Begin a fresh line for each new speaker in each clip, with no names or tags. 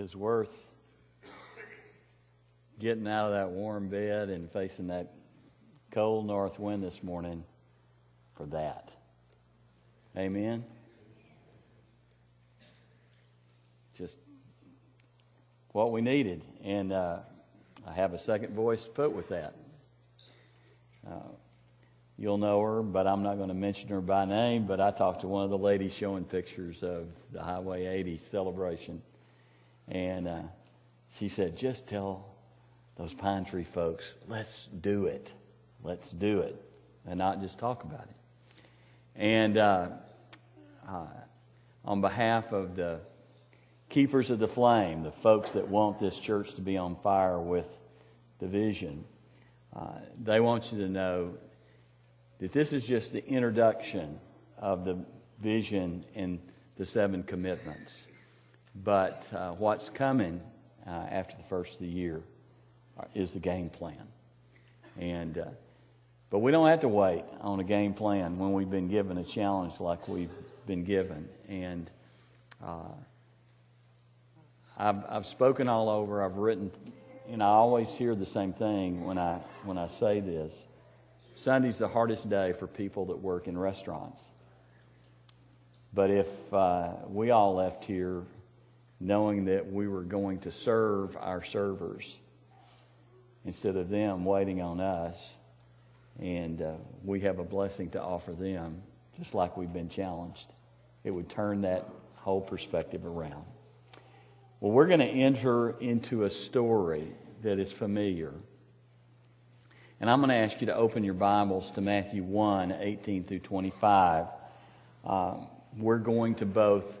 is worth getting out of that warm bed and facing that cold north wind this morning for that. Amen. Just what we needed. And uh, I have a second voice to put with that. Uh, you'll know her, but I'm not going to mention her by name. But I talked to one of the ladies showing pictures of the Highway 80 celebration. And uh, she said, just tell those pine tree folks, let's do it. Let's do it. And not just talk about it. And uh, uh, on behalf of the keepers of the flame, the folks that want this church to be on fire with the vision, uh, they want you to know that this is just the introduction of the vision and the seven commitments. But uh, what's coming uh, after the first of the year uh, is the game plan. And, uh, but we don't have to wait on a game plan when we've been given a challenge like we've been given. And uh, I've, I've spoken all over, I've written, and I always hear the same thing when I, when I say this. Sunday's the hardest day for people that work in restaurants. But if uh, we all left here knowing that we were going to serve our servers instead of them waiting on us. And uh, we have a blessing to offer them, just like we've been challenged. It would turn that whole perspective around. Well, we're going to enter into a story that is familiar. And I'm going to ask you to open your Bibles to Matthew 1 18 through 25. Um, we're going to both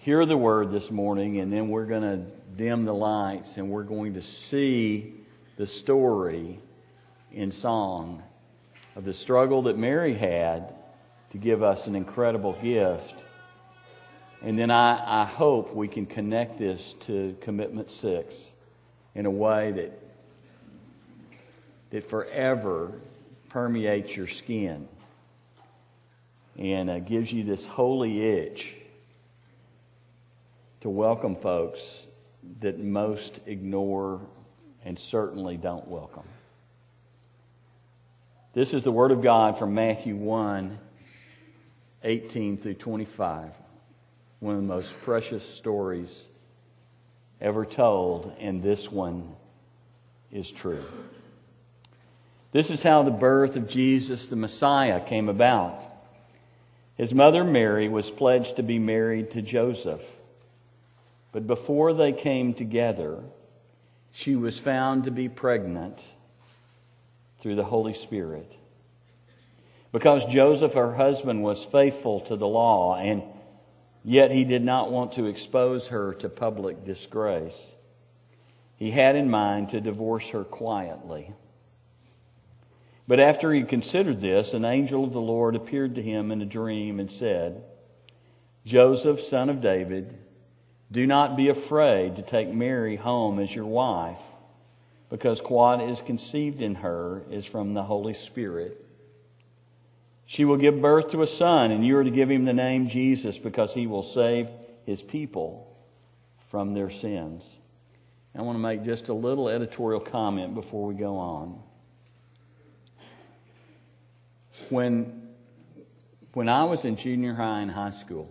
hear the word this morning, and then we're going to dim the lights and we're going to see the story in song of the struggle that Mary had to give us an incredible gift. And then I, I hope we can connect this to commitment six in a way that, that forever permeates your skin and uh, gives you this holy itch to welcome folks that most ignore and certainly don't welcome. This is the Word of God from Matthew 1 18 through 25. One of the most precious stories ever told, and this one is true. This is how the birth of Jesus the Messiah came about. His mother Mary was pledged to be married to Joseph but before they came together, she was found to be pregnant through the Holy Spirit. Because Joseph, her husband, was faithful to the law, and yet he did not want to expose her to public disgrace, he had in mind to divorce her quietly. But after he considered this, an angel of the Lord appeared to him in a dream and said, Joseph, son of David, do not be afraid to take Mary home as your wife, because what is conceived in her is from the Holy Spirit. She will give birth to a son, and you are to give him the name Jesus, because he will save his people from their sins. I want to make just a little editorial comment before we go on. When, when I was in junior high and high school,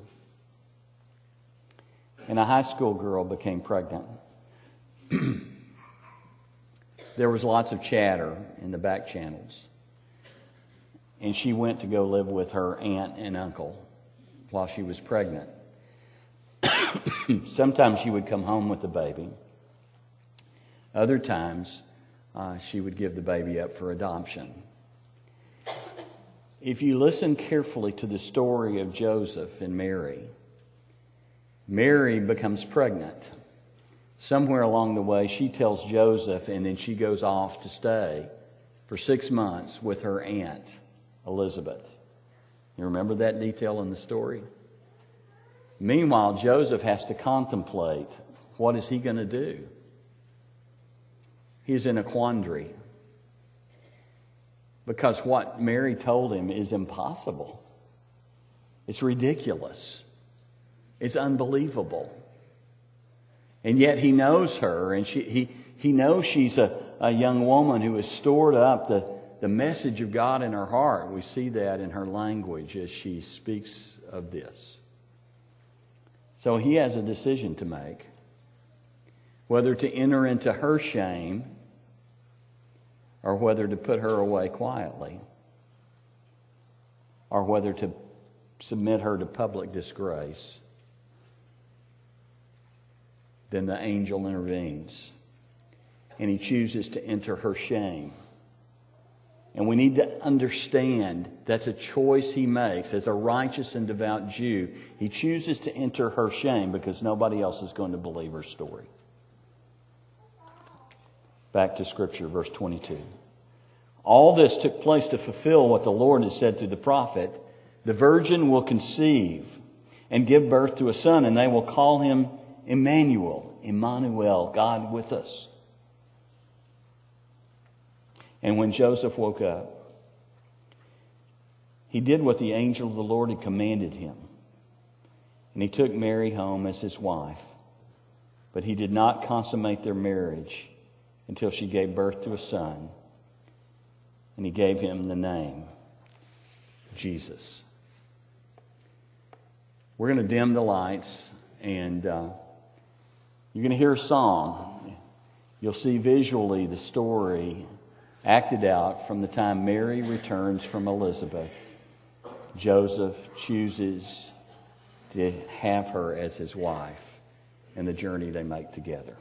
and a high school girl became pregnant. there was lots of chatter in the back channels. And she went to go live with her aunt and uncle while she was pregnant. Sometimes she would come home with the baby. Other times, uh, she would give the baby up for adoption. If you listen carefully to the story of Joseph and Mary, Mary becomes pregnant. Somewhere along the way, she tells Joseph, and then she goes off to stay for six months with her aunt, Elizabeth. You remember that detail in the story? Meanwhile, Joseph has to contemplate what is he going to do? He's in a quandary because what Mary told him is impossible. It's ridiculous. It's unbelievable.
And yet he knows her, and she, he, he knows she's a, a young woman who has stored up the, the message of God in her heart. We see that in her language as she speaks of this. So he has a decision to make whether to enter into her shame or whether to put her away quietly or whether to submit her to public disgrace. Then the angel intervenes and he chooses to enter her shame. And we need to understand that's a choice he makes as a righteous and devout Jew. He chooses to enter her shame because nobody else is going to believe her story. Back to Scripture, verse 22. All this took place to fulfill what the Lord had said through the prophet The virgin will conceive and give birth to a son, and they will call him Emmanuel, Emmanuel, God with us. And when Joseph woke up, he did what the angel of the Lord had commanded him. And he took Mary home as his wife. But he did not consummate their marriage until she gave birth to a son. And he gave him the name Jesus. We're going to dim the lights, and uh, you're going to hear a song. You'll see visually the story acted out from the time Mary returns from Elizabeth. Joseph chooses to have her as his wife and the journey they make together.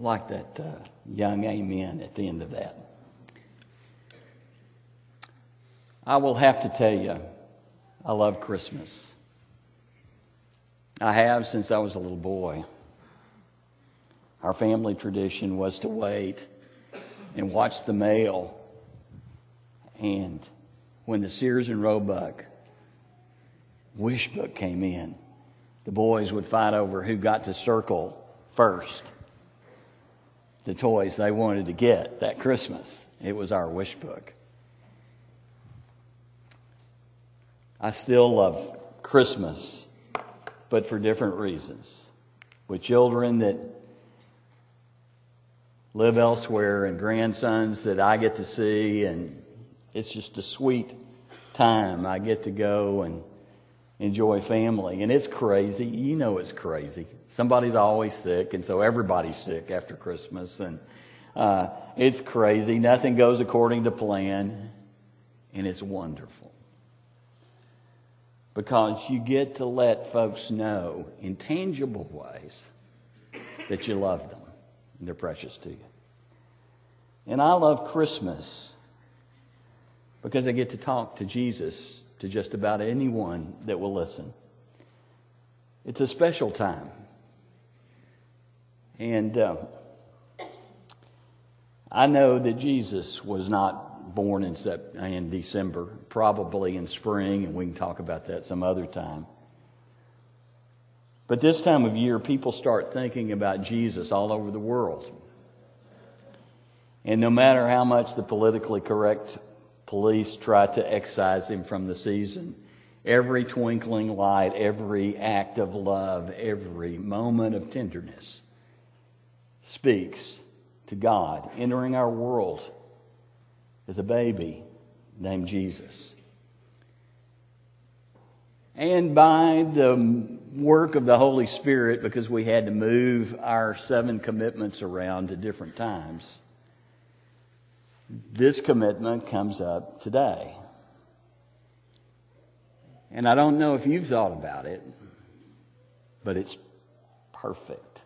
Like that uh, young amen at the end of that. I will have to tell you, I love Christmas. I have since I was a little boy. Our family tradition was to wait and watch the mail. And when the Sears and Roebuck wish book came in, the boys would fight over who got to circle first the toys they wanted to get that Christmas. It was our wish book. I still love Christmas, but for different reasons. With children that live elsewhere and grandsons that I get to see, and it's just a sweet time. I get to go and enjoy family. And it's crazy. You know it's crazy. Somebody's always sick, and so everybody's sick after Christmas. And uh, it's crazy. Nothing goes according to plan, and it's wonderful. Because you get to let folks know in tangible ways that you love them and they're precious to you. And I love Christmas because I get to talk to Jesus to just about anyone that will listen. It's a special time. And uh, I know that Jesus was not born in, in December, probably in spring, and we can talk about that some other time. But this time of year, people start thinking about Jesus all over the world. And no matter how much the politically correct police try to excise him from the season, every twinkling light, every act of love, every moment of tenderness speaks to God entering our world as a baby named Jesus. And by the work of the Holy Spirit, because we had to move our seven commitments around to different times, this commitment comes up today. And I don't know if you've thought about it, but it's perfect.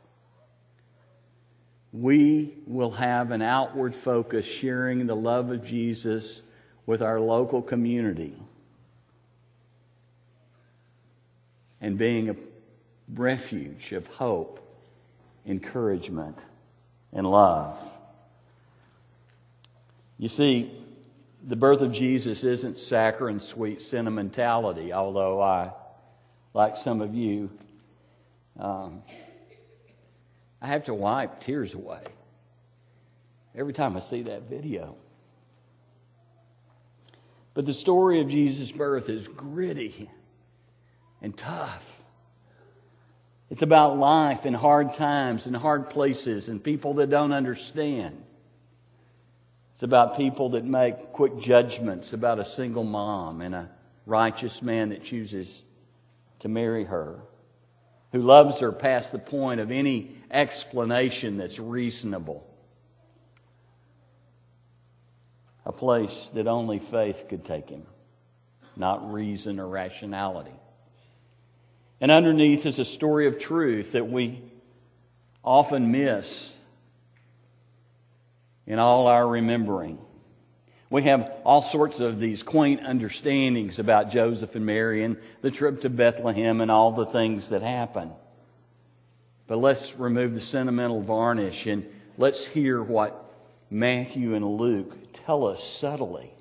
We will have an outward focus sharing the love of Jesus with our local community and being a refuge of hope, encouragement, and love. You see, the birth of Jesus isn't saccharine sweet sentimentality, although I, like some of you, um, I have to wipe tears away every time I see that video. But the story of Jesus' birth is gritty and tough. It's about life and hard times and hard places and people that don't understand. It's about people that make quick judgments about a single mom and a righteous man that chooses to marry her, who loves her past the point of any explanation that's reasonable. A place that only faith could take him, not reason or rationality. And underneath is a story of truth that we often miss in all our remembering. We have all sorts of these quaint understandings about Joseph and Mary and the trip to Bethlehem and all the things that happen. But let's remove the sentimental varnish and let's hear what Matthew and Luke tell us subtly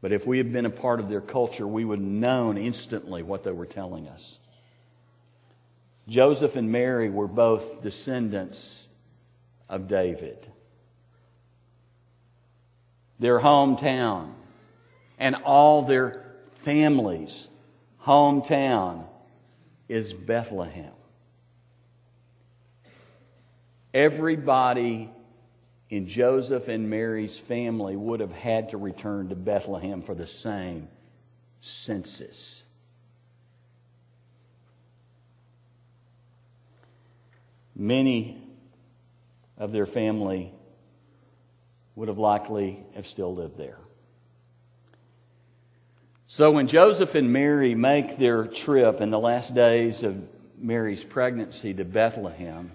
but if we had been a part of their culture, we would have known instantly what they were telling us. Joseph and Mary were both descendants of David. Their hometown and all their families' hometown is Bethlehem. Everybody in Joseph and Mary's family would have had to return to Bethlehem for the same census. Many of their family would have likely have still lived there. So when Joseph and Mary make their trip in the last days of Mary's pregnancy to Bethlehem,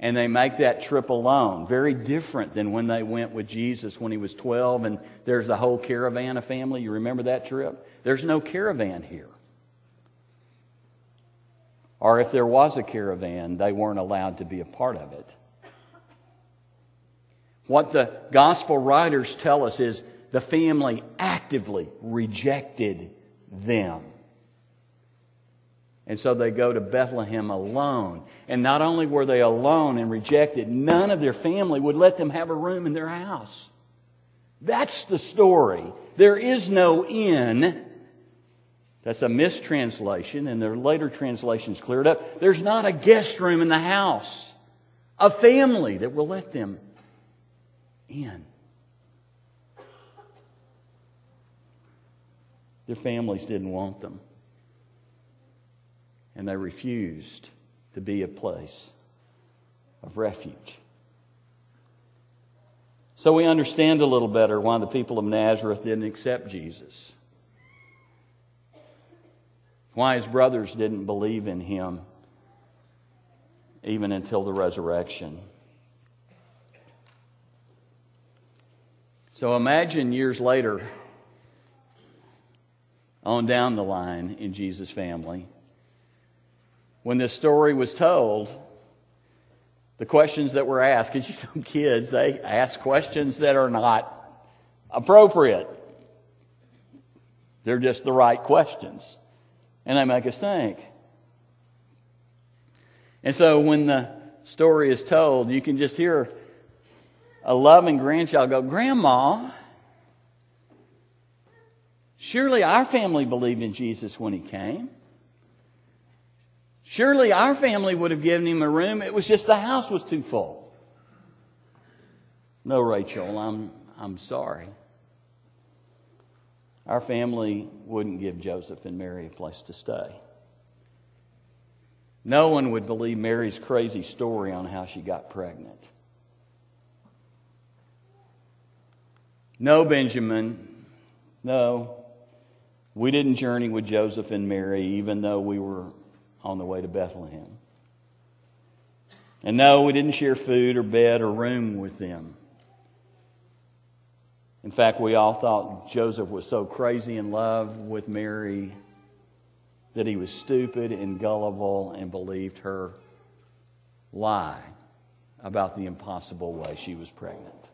and they make that trip alone. Very different than when they went with Jesus when he was 12 and there's the whole caravan of family. You remember that trip? There's no caravan here. Or if there was a caravan, they weren't allowed to be a part of it. What the gospel writers tell us is the family actively rejected them. And so they go to Bethlehem alone. And not only were they alone and rejected, none of their family would let them have a room in their house. That's the story. There is no inn. That's a mistranslation, and their later translations cleared up. There's not a guest room in the house, a family that will let them in. Their families didn't want them and they refused to be a place of refuge. So we understand a little better why the people of Nazareth didn't accept Jesus. Why his brothers didn't believe in him even until the resurrection. So imagine years later, on down the line in Jesus' family, when this story was told, the questions that were asked, because you know, kids, they ask questions that are not appropriate. They're just the right questions. And they make us think. And so when the story is told, you can just hear a loving grandchild go, Grandma, surely our family believed in Jesus when he came. Surely our family would have given him a room. It was just the house was too full. No, Rachel, I'm, I'm sorry. Our family wouldn't give Joseph and Mary a place to stay. No one would believe Mary's crazy story on how she got pregnant. No, Benjamin, no. We didn't journey with Joseph and Mary, even though we were on the way to Bethlehem. And no, we didn't share food or bed or room with them. In fact, we all thought Joseph was so crazy in love with Mary that he was stupid and gullible and believed her lie about the impossible way she was pregnant.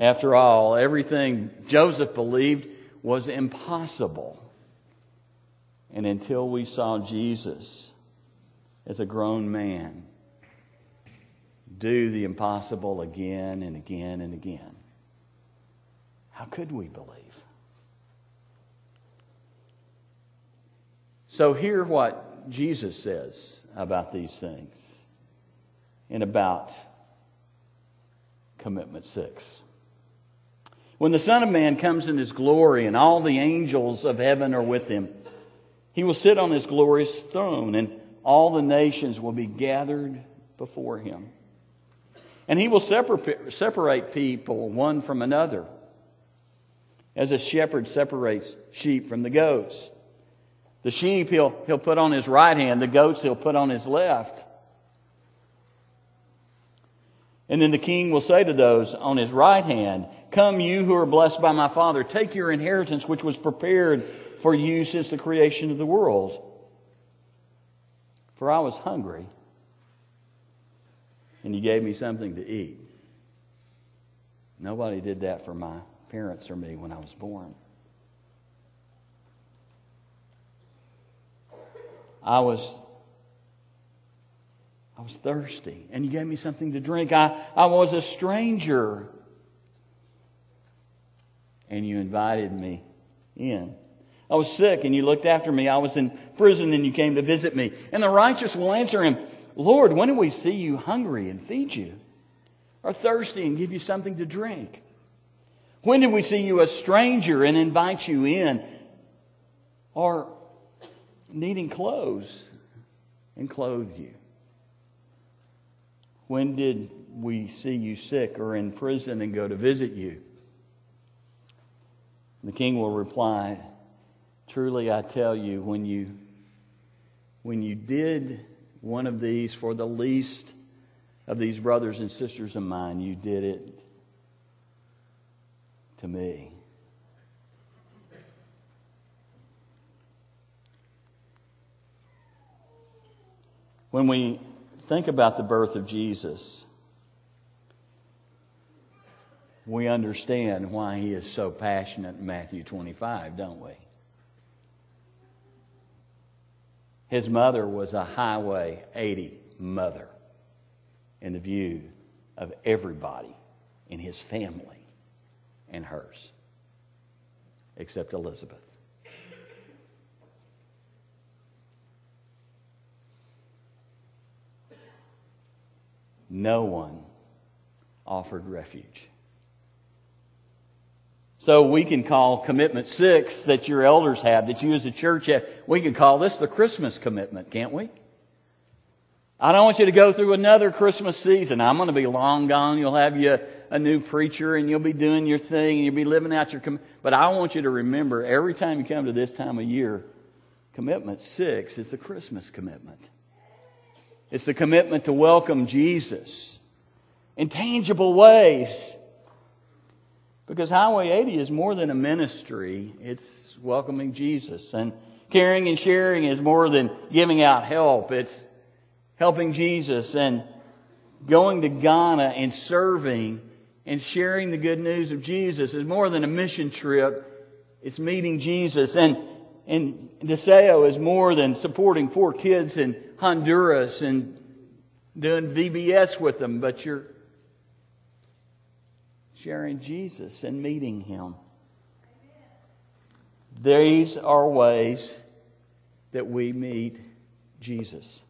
After all, everything Joseph believed was impossible. And until we saw Jesus as a grown man do the impossible again and again and again, how could we believe? So, hear what Jesus says about these things and about commitment six. When the Son of Man comes in his glory and all the angels of heaven are with him, he will sit on his glorious throne, and all the nations will be gathered before him. And he will separate people one from another, as a shepherd separates sheep from the goats. The sheep he'll, he'll put on his right hand, the goats he'll put on his left. And then the king will say to those on his right hand, Come, you who are blessed by my Father, take your inheritance which was prepared for you since the creation of the world. For I was hungry, and you gave me something to eat. Nobody did that for my parents or me when I was born. I was I was thirsty, and you gave me something to drink. I, I was a stranger, and you invited me in. I was sick and you looked after me. I was in prison and you came to visit me. And the righteous will answer him, Lord, when did we see you hungry and feed you? Or thirsty and give you something to drink? When did we see you a stranger and invite you in? Or needing clothes and clothe you? When did we see you sick or in prison and go to visit you? The king will reply, Truly, I tell you, when you, when you did one of these for the least of these brothers and sisters of mine, you did it to me. When we think about the birth of Jesus, we understand why he is so passionate in Matthew 25, don't we? His mother was a Highway 80 mother in the view of everybody in his family and hers, except Elizabeth. No one offered refuge. So we can call commitment six that your elders have, that you as a church have, we can call this the Christmas commitment, can't we? I don't want you to go through another Christmas season. I'm going to be long gone. You'll have you a, new preacher and you'll be doing your thing and you'll be living out your commitment. But I want you to remember every time you come to this time of year, commitment six is the Christmas commitment. It's the commitment to welcome Jesus in tangible ways. Because Highway 80 is more than a ministry, it's welcoming Jesus. And caring and sharing is more than giving out help, it's helping Jesus and going to Ghana and serving and sharing the good news of Jesus is more than a mission trip. It's meeting Jesus. And, and Deseo is more than supporting poor kids in Honduras and doing VBS with them, but you're sharing Jesus and meeting Him. These are ways that we meet Jesus.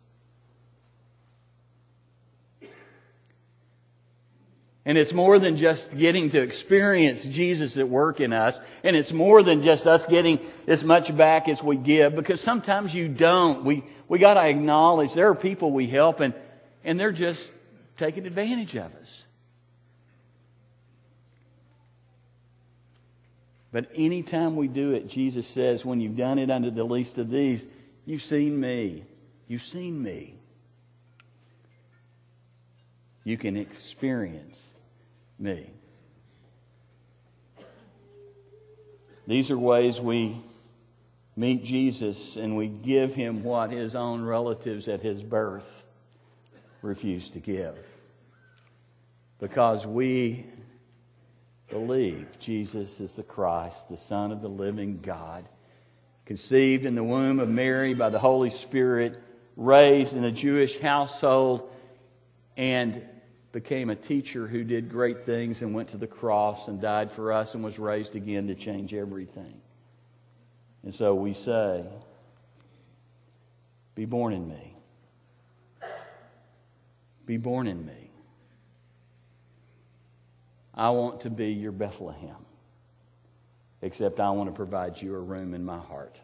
And it's more than just getting to experience Jesus at work in us. And it's more than just us getting as much back as we give, because sometimes you don't. We, we gotta acknowledge there are people we help and, and they're just taking advantage of us. But anytime we do it, Jesus says, when you've done it unto the least of these, you've seen me. You've seen me. You can experience me. These are ways we meet Jesus and we give him what his own relatives at his birth refused to give. Because we believe Jesus is the Christ, the Son of the living God, conceived in the womb of Mary by the Holy Spirit, raised in a Jewish household, and became a teacher who did great things and went to the cross and died for us and was raised again to change everything. And so we say, Be born in me. Be born in me. I want to be your Bethlehem, except I want to provide you a room in my heart.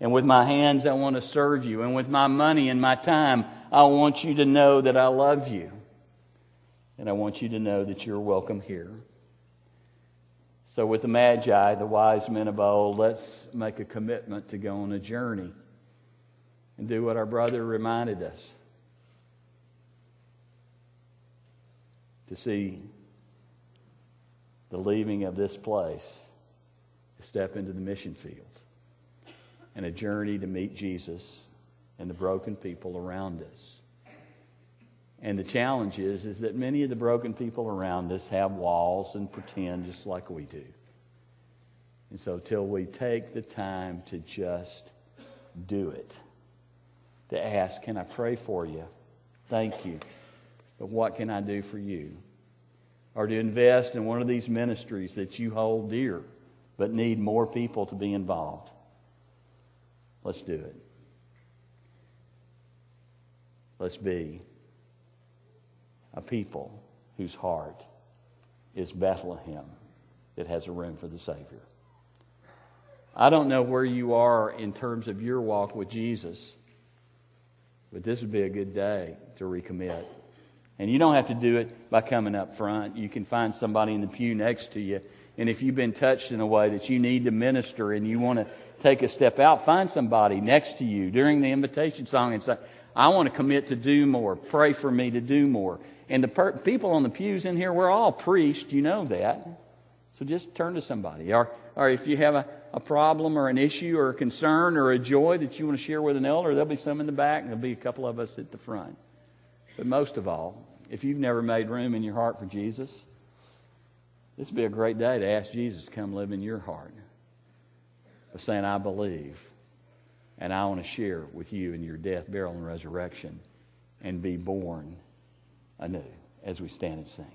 And with my hands, I want to serve you. And with my money and my time, I want you to know that I love you. And I want you to know that you're welcome here. So, with the Magi, the wise men of old, let's make a commitment to go on a journey and do what our brother reminded us to see the leaving of this place, a step into the mission field, and a journey to meet Jesus and the broken people around us. And the challenge is, is that many of the broken people around us have walls and pretend just like we do. And so, till we take the time to just do it, to ask, Can I pray for you? Thank you. But what can I do for you? or to invest in one of these ministries that you hold dear but need more people to be involved. Let's do it. Let's be a people whose heart is Bethlehem that has a room for the Savior. I don't know where you are in terms of your walk with Jesus, but this would be a good day to recommit. And you don't have to do it by coming up front. You can find somebody in the pew next to you. And if you've been touched in a way that you need to minister and you want to take a step out, find somebody next to you during the invitation song and say, I want to commit to do more. Pray for me to do more. And the per- people on the pews in here, we're all priests. You know that. So just turn to somebody. Or, or if you have a, a problem or an issue or a concern or a joy that you want to share with an elder, there'll be some in the back and there'll be a couple of us at the front. But most of all, if you've never made room in your heart for Jesus, this would be a great day to ask Jesus to come live in your heart by saying, I believe, and I want to share with you in your death, burial, and resurrection, and be born anew as we stand and sing.